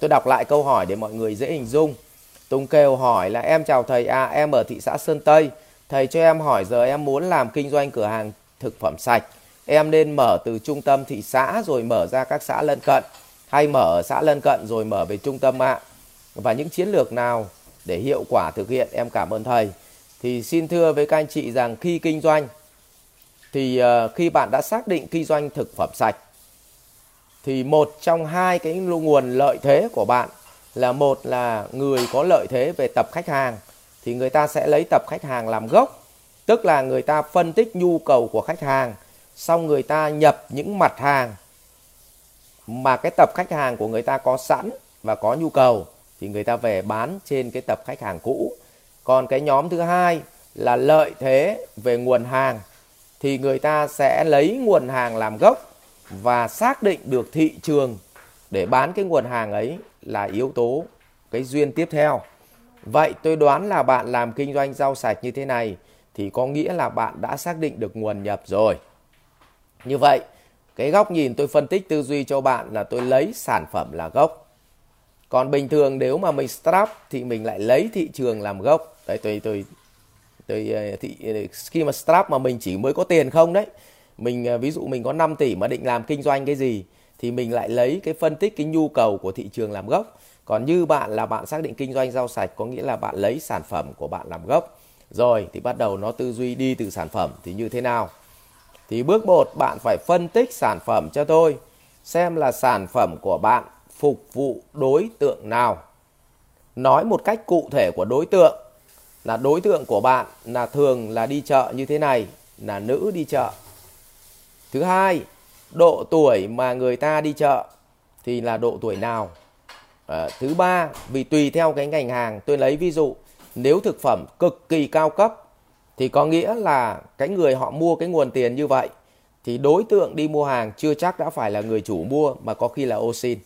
tôi đọc lại câu hỏi để mọi người dễ hình dung. Tùng Kêu hỏi là, em chào thầy à em ở thị xã Sơn Tây. Thầy cho em hỏi giờ em muốn làm kinh doanh cửa hàng thực phẩm sạch. Em nên mở từ trung tâm thị xã rồi mở ra các xã lân cận, hay mở ở xã lân cận rồi mở về trung tâm ạ? Và những chiến lược nào để hiệu quả thực hiện? Em cảm ơn thầy. Thì xin thưa với các anh chị rằng khi kinh doanh thì ờ, khi bạn đã xác định kinh doanh thực phẩm sạch thì một trong hai cái nguồn lợi thế của bạn là một là người có lợi thế về tập khách hàng, thì người ta sẽ lấy tập khách hàng làm gốc, tức là người ta phân tích nhu cầu của khách hàng, xong người ta nhập những mặt hàng mà cái tập khách hàng của người ta có sẵn và có nhu cầu, thì người ta về bán trên cái tập khách hàng cũ. Còn cái nhóm thứ hai là lợi thế về nguồn hàng, thì người ta sẽ lấy nguồn hàng làm gốc và xác định được thị trường để bán cái nguồn hàng ấy là yếu tố cái duyên tiếp theo. Vậy tôi đoán là bạn làm kinh doanh rau sạch như thế này thì có nghĩa là bạn đã xác định được nguồn nhập rồi. Như vậy, cái góc nhìn tôi phân tích tư duy cho bạn là tôi lấy sản phẩm là gốc. Còn bình thường nếu mà mình strap thì mình lại lấy thị trường làm gốc. Đấy, tôi tôi tôi ờ, thị ờ, khi mà strap mà mình chỉ mới có tiền không đấy mình à, ví dụ mình có 5 tỷ mà định làm kinh doanh cái gì, thì mình lại lấy cái phân tích cái nhu cầu của thị trường làm gốc. Còn như bạn là bạn xác định kinh doanh rau sạch, có nghĩa là bạn lấy sản phẩm của bạn làm gốc. Rồi, thì bắt đầu nó tư duy đi từ sản phẩm, thì như thế nào? Thì bước 1 bạn phải phân tích sản phẩm cho tôi, xem là sản phẩm của bạn phục vụ đối tượng nào. Nói một cách cụ thể của đối tượng, là đối tượng của bạn là thường là đi chợ như thế này, là nữ đi chợ thứ hai độ tuổi mà người ta đi chợ thì là độ tuổi nào? À, thứ ba vì tùy theo cái ngành hàng tôi lấy ví dụ nếu thực phẩm cực kỳ cao cấp thì có nghĩa là cái người họ mua cái nguồn tiền như vậy thì đối tượng đi mua hàng chưa chắc đã phải là người chủ mua mà có khi là ô xin.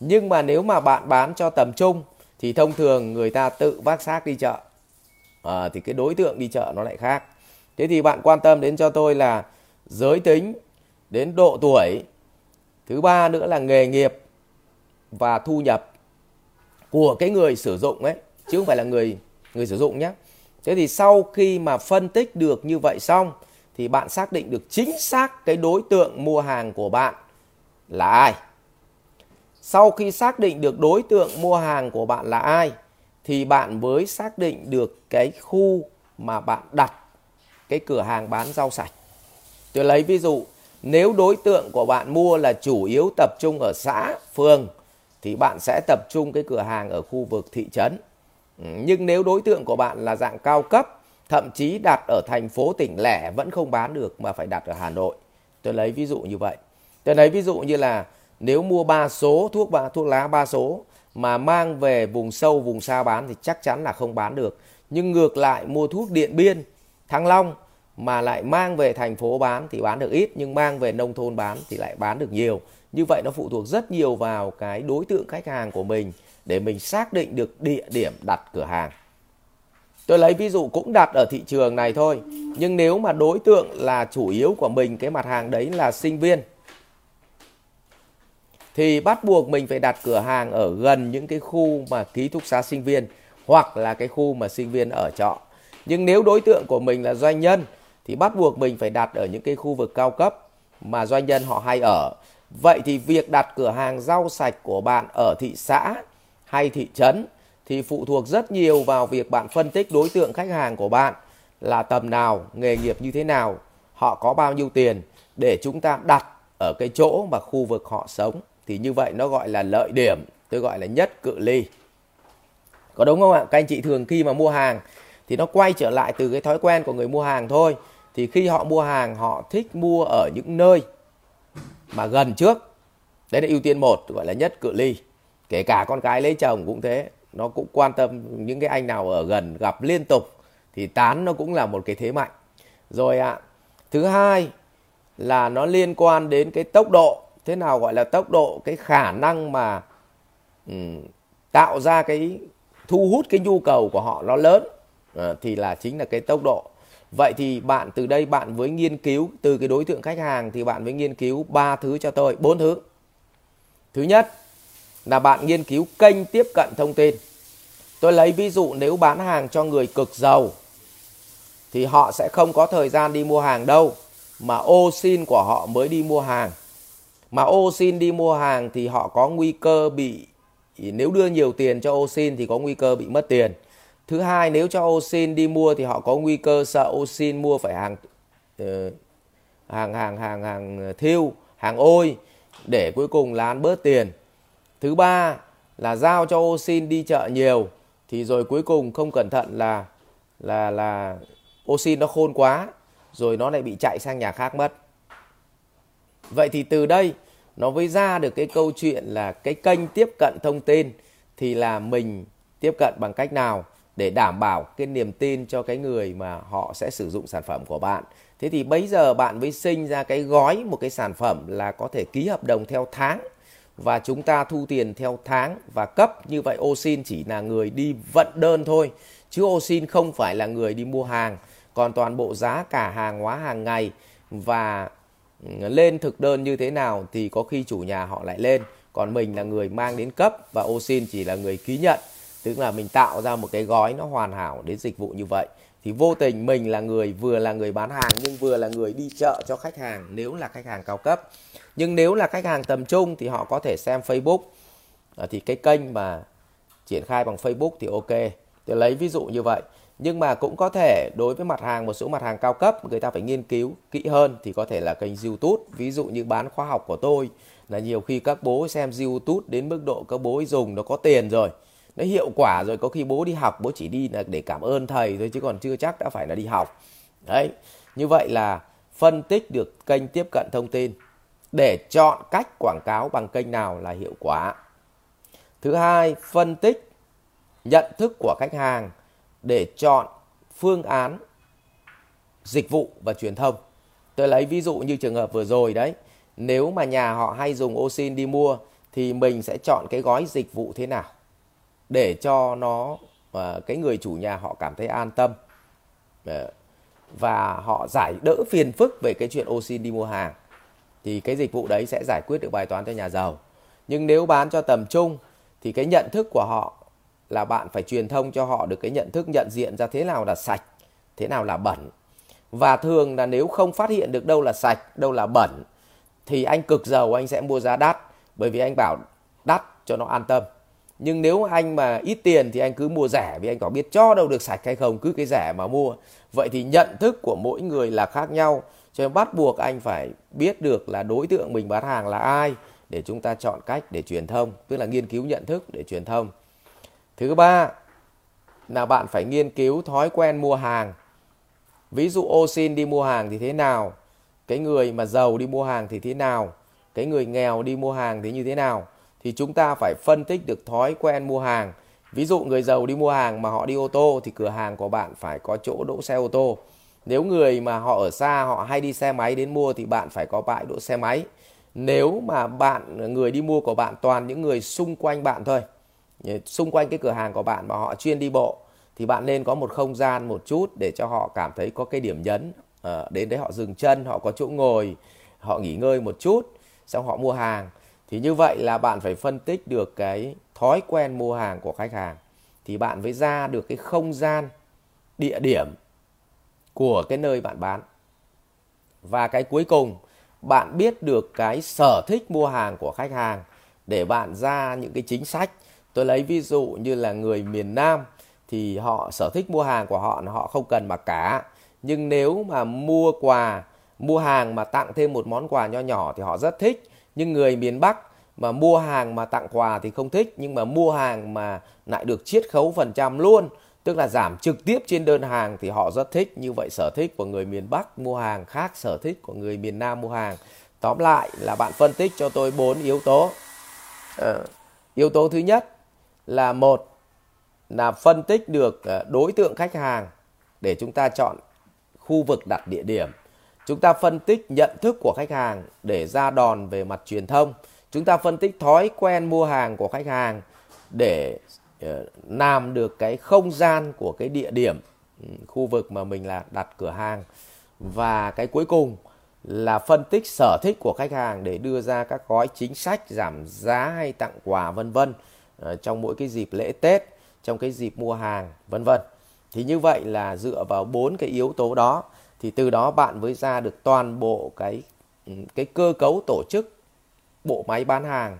Nhưng mà nếu mà bạn bán cho tầm trung thì thông thường người ta tự vác xác đi chợ. À, thì cái đối tượng đi chợ nó lại khác. Thế thì bạn quan tâm đến cho tôi là giới tính đến độ tuổi. Thứ ba nữa là nghề nghiệp và thu nhập của cái người sử dụng ấy, chứ không phải là người người sử dụng nhé. Thế thì sau khi mà phân tích được như vậy xong, thì bạn xác định được chính xác cái đối tượng mua hàng của bạn là ai. Sau khi xác định được đối tượng mua hàng của bạn là ai, thì bạn mới xác định được cái khu mà bạn đặt cái cửa hàng bán rau sạch tôi lấy ví dụ, nếu đối tượng của bạn mua là chủ yếu tập trung ở xã, phường, thì bạn sẽ tập trung cái cửa hàng ở khu vực thị trấn. Ừ, nhưng nếu đối tượng của bạn là dạng cao cấp, thậm chí đặt ở thành phố tỉnh lẻ vẫn không bán được mà phải đặt ở Hà Nội. Tôi lấy ví dụ như vậy. Tôi lấy ví dụ như là nếu mua ba số thuốc ba, thuốc lá ba số mà mang về vùng sâu, vùng xa bán thì chắc chắn là không bán được. Nhưng ngược lại, mua thuốc điện biên, thăng long mà lại mang về thành phố bán thì bán được ít, nhưng mang về nông thôn bán thì lại bán được nhiều. Như vậy nó phụ thuộc rất nhiều vào cái đối tượng khách hàng của mình để mình xác định được địa điểm đặt cửa hàng. Tôi lấy ví dụ cũng đặt ở thị trường này thôi, nhưng nếu mà đối tượng là chủ yếu của mình, cái mặt hàng đấy là sinh viên, thì bắt buộc mình phải đặt cửa hàng ở gần những cái khu mà ký túc xá sinh viên hoặc là cái khu mà sinh viên ở trọ. Nhưng nếu đối tượng của mình là doanh nhân thì bắt buộc mình phải đặt ở những cái khu vực cao cấp mà doanh nhân họ hay ở. Vậy thì việc đặt cửa hàng rau sạch của bạn ở thị xã hay thị trấn thì phụ thuộc rất nhiều vào việc bạn phân tích đối tượng khách hàng của bạn là tầm nào, nghề nghiệp như thế nào, họ có bao nhiêu tiền để chúng ta đặt ở cái chỗ mà khu vực họ sống. Thì như vậy nó gọi là lợi điểm, tôi gọi là nhất cự ly. Có đúng không ạ? Các anh chị thường khi mà mua hàng thì nó quay trở lại từ cái thói quen của người mua hàng thôi thì khi họ mua hàng họ thích mua ở những nơi mà gần trước. Đấy là ưu tiên một gọi là nhất cự ly. Kể cả con cái lấy chồng cũng thế. Nó cũng quan tâm những cái anh nào ở gần gặp liên tục thì tán nó cũng là một cái thế mạnh. Rồi ạ à, thứ hai là nó liên quan đến cái tốc độ. Thế nào gọi là tốc độ? Cái khả năng mà um, tạo ra cái thu hút cái nhu cầu của họ nó lớn. À, thì là chính là cái tốc độ vậy thì bạn từ đây, bạn với nghiên cứu từ cái đối tượng khách hàng thì bạn với nghiên cứu ba thứ cho tôi, bốn thứ. Thứ nhất là bạn nghiên cứu kênh tiếp cận thông tin. Tôi lấy ví dụ nếu bán hàng cho người cực giàu thì họ sẽ không có thời gian đi mua hàng đâu, mà ô xin của họ mới đi mua hàng. Mà ô xin đi mua hàng thì họ có nguy cơ bị, nếu đưa nhiều tiền cho ô xin thì có nguy cơ bị mất tiền thứ hai nếu cho ô đi mua thì họ có nguy cơ sợ ô mua phải hàng uh, hàng hàng hàng hàng thiêu hàng ôi để cuối cùng là ăn bớt tiền. Thứ ba là giao cho ô đi chợ nhiều thì rồi cuối cùng không cẩn thận là là là oxy nó khôn quá rồi nó lại bị chạy sang nhà khác mất. Vậy thì từ đây nó mới ra được cái câu chuyện là cái kênh tiếp cận thông tin thì là mình tiếp cận bằng cách nào? Để đảm bảo cái niềm tin cho cái người mà họ sẽ sử dụng sản phẩm của bạn. Thế thì bây giờ bạn mới sinh ra cái gói một cái sản phẩm là có thể ký hợp đồng theo tháng và chúng ta thu tiền theo tháng và cấp. Như vậy Osin chỉ là người đi vận đơn thôi, chứ Osin không phải là người đi mua hàng. Còn toàn bộ giá cả hàng hóa hàng ngày và ừ, lên thực đơn như thế nào thì có khi chủ nhà họ lại lên. Còn mình là người mang đến cấp và Osin chỉ là người ký nhận tức là mình tạo ra một cái gói nó hoàn hảo đến dịch vụ như vậy. Thì vô tình mình là người vừa là người bán hàng nhưng vừa là người đi chợ cho khách hàng nếu là khách hàng cao cấp. Nhưng nếu là khách hàng tầm trung thì họ có thể xem Facebook. À, thì cái kênh mà triển khai bằng Facebook thì ok. Thì lấy ví dụ như vậy. Nhưng mà cũng có thể đối với mặt hàng một số mặt hàng cao cấp người ta phải nghiên cứu kỹ hơn thì có thể là kênh YouTube. Ví dụ như bán khóa học của tôi là nhiều khi các bố xem YouTube đến mức độ các bố dùng nó có tiền rồi nó hiệu quả rồi có khi bố đi học, bố chỉ đi là để cảm ơn thầy thôi chứ còn chưa chắc đã phải là đi học. Đấy, như vậy là phân tích được kênh tiếp cận thông tin. Để chọn cách quảng cáo bằng kênh nào là hiệu quả. Thứ hai, phân tích nhận thức của khách hàng để chọn phương án dịch vụ và truyền thông. Tôi lấy ví dụ như trường hợp vừa rồi đấy, nếu mà nhà họ hay dùng oxy đi mua thì mình sẽ chọn cái gói dịch vụ thế nào? Để cho nó uh, cái người chủ nhà họ cảm thấy an tâm. Uh, và họ giải đỡ phiền phức về cái chuyện oxy đi mua hàng thì cái dịch vụ đấy sẽ giải quyết được bài toán cho nhà giàu. Nhưng nếu bán cho tầm trung thì cái nhận thức của họ là bạn phải truyền thông cho họ được cái nhận thức nhận diện ra thế nào là sạch thế nào là bẩn. Và thường là nếu không phát hiện được đâu là sạch đâu là bẩn thì anh cực giàu anh sẽ mua giá đắt bởi vì anh bảo đắt cho nó an tâm nhưng nếu anh mà ít tiền thì anh cứ mua rẻ vì anh có biết cho đâu được sạch hay không, cứ cái rẻ mà mua. Vậy thì nhận thức của mỗi người là khác nhau, cho nên bắt buộc anh phải biết được là đối tượng mình bán hàng là ai để chúng ta chọn cách để truyền thông, tức là nghiên cứu nhận thức để truyền thông. Thứ ba là bạn phải nghiên cứu thói quen mua hàng. Ví dụ ô xin đi mua hàng thì thế nào? Cái người mà giàu đi mua hàng thì thế nào? Cái người nghèo đi mua hàng thì như thế nào? Thì chúng ta phải phân tích được thói quen mua hàng. Ví dụ người giàu đi mua hàng mà họ đi ô tô thì cửa hàng của bạn phải có chỗ đỗ xe ô tô. Nếu người mà họ ở xa họ hay đi xe máy đến mua thì bạn phải có bãi đỗ xe máy. Nếu mà bạn người đi mua của bạn toàn những người xung quanh bạn thôi, xung quanh cái cửa hàng của bạn mà họ chuyên đi bộ thì bạn nên có một không gian một chút để cho họ cảm thấy có cái điểm nhấn à, đến đấy họ dừng chân họ có chỗ ngồi họ nghỉ ngơi một chút xong họ mua hàng thì như vậy là bạn phải phân tích được cái thói quen mua hàng của khách hàng. Thì bạn mới ra được cái không gian, địa điểm của cái nơi bạn bán. Và cái cuối cùng, bạn biết được cái sở thích mua hàng của khách hàng để bạn ra những cái chính sách. Tôi lấy ví dụ như là người miền Nam, thì họ, sở thích mua hàng của họ là họ không cần mặc cả. Nhưng nếu mà mua quà, mua hàng mà tặng thêm một món quà nho nhỏ thì họ rất thích nhưng người miền Bắc mà mua hàng mà tặng quà thì không thích nhưng mà mua hàng mà lại được chiết khấu phần trăm luôn tức là giảm trực tiếp trên đơn hàng thì họ rất thích. Như vậy sở thích của người miền Bắc mua hàng khác sở thích của người miền Nam mua hàng. Tóm lại là bạn phân tích cho tôi bốn yếu tố. À, yếu tố thứ nhất là một là phân tích được ờ, đối tượng khách hàng để chúng ta chọn khu vực đặt địa điểm. Chúng ta phân tích nhận thức của khách hàng để ra đòn về mặt truyền thông. Chúng ta phân tích thói quen mua hàng của khách hàng để ờ, làm được cái không gian của cái địa điểm ừ, khu vực mà mình là đặt cửa hàng và cái cuối cùng là phân tích sở thích của khách hàng để đưa ra các gói chính sách giảm giá hay tặng quà vân vân ờ, trong mỗi cái dịp lễ Tết, trong cái dịp mua hàng vân vân. Thì như vậy là dựa vào bốn cái yếu tố đó thì từ đó bạn mới ra được toàn bộ cái ừ, cái cơ cấu tổ chức bộ máy bán hàng,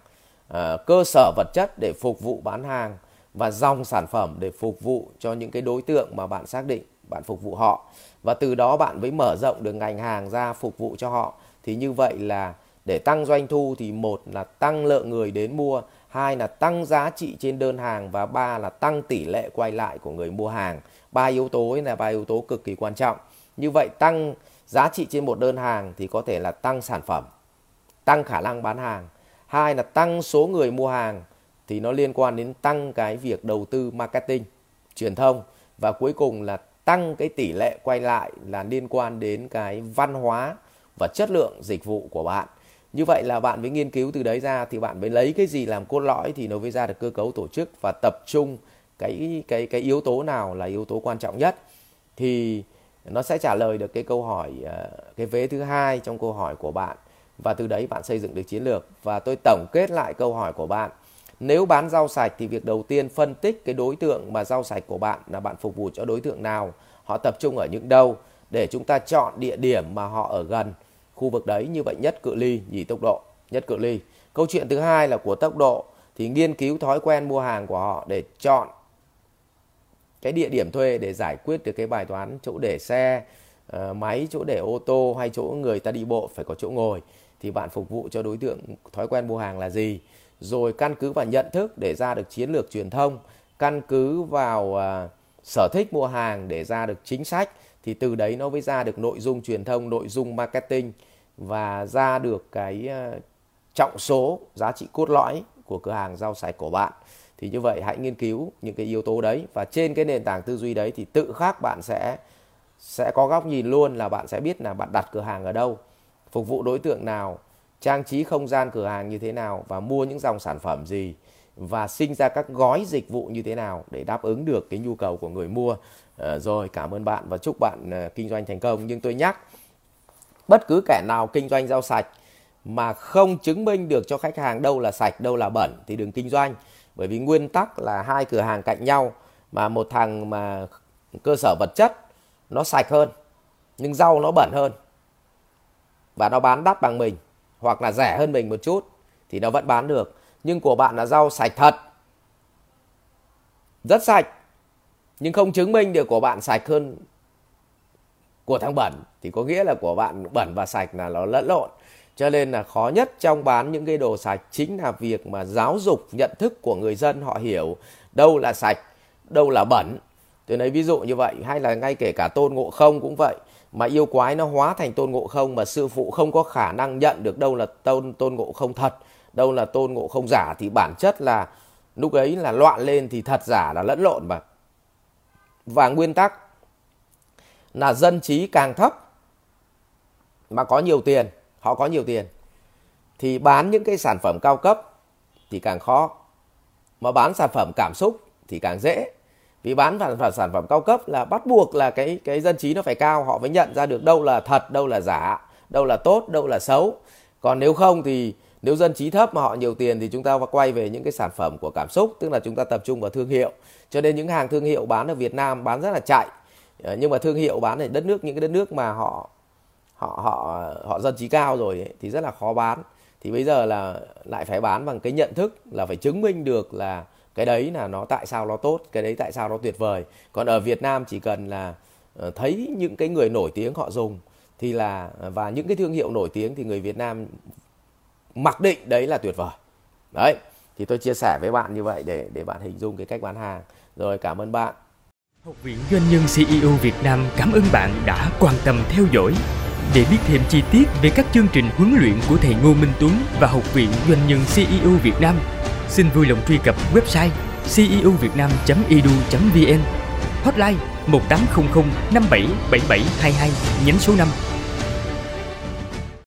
ờ, cơ sở vật chất để phục vụ bán hàng và dòng sản phẩm để phục vụ cho những cái đối tượng mà bạn xác định bạn phục vụ họ. Và từ đó bạn mới mở rộng được ngành hàng ra phục vụ cho họ. Thì như vậy là để tăng doanh thu thì một là tăng lượng người đến mua hai là tăng giá trị trên đơn hàng và ba là tăng tỷ lệ quay lại của người mua hàng. Ba yếu tố là ba yếu tố cực kỳ quan trọng như vậy tăng giá trị trên một đơn hàng thì có thể là tăng sản phẩm, tăng khả năng bán hàng. Hai là tăng số người mua hàng thì nó liên quan đến tăng cái việc đầu tư marketing, truyền thông và cuối cùng là tăng cái tỷ lệ quay lại là liên quan đến cái văn hóa và chất lượng dịch vụ của bạn. Như vậy là bạn mới nghiên cứu từ đấy ra thì bạn mới lấy cái gì làm cốt lõi thì nó mới ra được cơ cấu tổ chức và tập trung cái cái cái yếu tố nào là yếu tố quan trọng nhất. Thì nó sẽ trả lời được cái câu hỏi ờ, cái vế thứ hai trong câu hỏi của bạn. Và từ đấy bạn xây dựng được chiến lược. Và tôi tổng kết lại câu hỏi của bạn. Nếu bán rau sạch thì việc đầu tiên phân tích cái đối tượng mà rau sạch của bạn là bạn phục vụ cho đối tượng nào, họ tập trung ở những đâu? Để chúng ta chọn địa điểm mà họ ở gần. Khu vực đấy như vậy nhất cự ly, nhì tốc độ, nhất cự ly. Câu chuyện thứ hai là của tốc độ. Thì nghiên cứu thói quen mua hàng của họ để chọn cái địa điểm thuê để giải quyết được cái bài toán chỗ để xe, ờ, máy, chỗ để ô tô hay chỗ người ta đi bộ phải có chỗ ngồi thì bạn phục vụ cho đối tượng thói quen mua hàng là gì? Rồi căn cứ vào nhận thức để ra được chiến lược truyền thông căn cứ vào uh, sở thích mua hàng để ra được chính sách thì từ đấy nó mới ra được nội dung truyền thông nội dung marketing và ra được cái uh, trọng số giá trị cốt lõi của cửa hàng rau sạch của bạn thì như vậy hãy nghiên cứu những cái yếu tố đấy và trên cái nền tảng tư duy đấy thì tự khắc bạn sẽ sẽ có góc nhìn luôn là bạn sẽ biết là bạn đặt cửa hàng ở đâu phục vụ đối tượng nào trang trí không gian cửa hàng như thế nào và mua những dòng sản phẩm gì và sinh ra các gói dịch vụ như thế nào để đáp ứng được cái nhu cầu của người mua. À, rồi cảm ơn bạn và chúc bạn à, kinh doanh thành công. Nhưng tôi nhắc bất cứ kẻ nào kinh doanh rau sạch mà không chứng minh được cho khách hàng đâu là sạch, đâu là bẩn thì đừng kinh doanh. Bởi vì nguyên tắc là hai cửa hàng cạnh nhau mà một thằng mà cơ sở vật chất nó sạch hơn, nhưng rau nó bẩn hơn. Và nó bán đắt bằng mình, hoặc là rẻ hơn mình một chút thì nó vẫn bán được. Nhưng của bạn là rau sạch thật. Rất sạch. Nhưng không chứng minh được của bạn sạch hơn của thằng bẩn thì có nghĩa là của bạn bẩn và sạch là nó lẫn lộn cho nên là khó nhất trong bán những cái đồ sạch chính là việc mà giáo dục, nhận thức của người dân họ hiểu đâu là sạch, đâu là bẩn. Tôi lấy ví dụ như vậy, hay là ngay kể cả tôn ngộ không cũng vậy. Mà yêu quái nó hóa thành tôn ngộ không mà sư phụ không có khả năng nhận được đâu là tôn tôn ngộ không thật, đâu là tôn ngộ không giả thì bản chất là lúc ấy là loạn lên thì thật giả là lẫn lộn mà. Và nguyên tắc là dân trí càng thấp mà có nhiều tiền họ có nhiều tiền. Thì bán những cái sản phẩm cao cấp thì càng khó. Mà bán sản phẩm cảm xúc thì càng dễ. Vì bán sản phẩm sản phẩm cao cấp là bắt buộc là cái cái dân trí nó phải cao. Họ mới nhận ra được đâu là thật, đâu là giả, đâu là tốt, đâu là xấu. Còn nếu không thì nếu dân trí thấp mà họ nhiều tiền thì chúng ta quay về những cái sản phẩm của cảm xúc, tức là chúng ta tập trung vào thương hiệu. Cho nên những hàng thương hiệu bán ở Việt Nam bán rất là chạy. Ờ, nhưng mà thương hiệu bán ở đất nước, những cái đất nước mà họ họ họ họ dân trí cao rồi ấy, thì rất là khó bán. Thì bây giờ là lại phải bán bằng cái nhận thức là phải chứng minh được là cái đấy là nó tại sao nó tốt cái đấy tại sao nó tuyệt vời. Còn ở Việt Nam chỉ cần là ờ, thấy những cái người nổi tiếng họ dùng thì là và những cái thương hiệu nổi tiếng thì người Việt Nam mặc định đấy là tuyệt vời. Đấy thì tôi chia sẻ với bạn như vậy để để bạn hình dung cái cách bán hàng. Rồi cảm ơn bạn. Học viện Doanh nhân CEO Việt Nam cảm ơn bạn đã quan tâm theo dõi. Để biết thêm chi tiết về các chương trình huấn luyện của thầy Ngô Minh Tuấn và Học viện Doanh nhân CEO Việt Nam, xin vui lòng truy cập website ceovietnam.edu.vn Hotline 1800 577722 nhánh số 5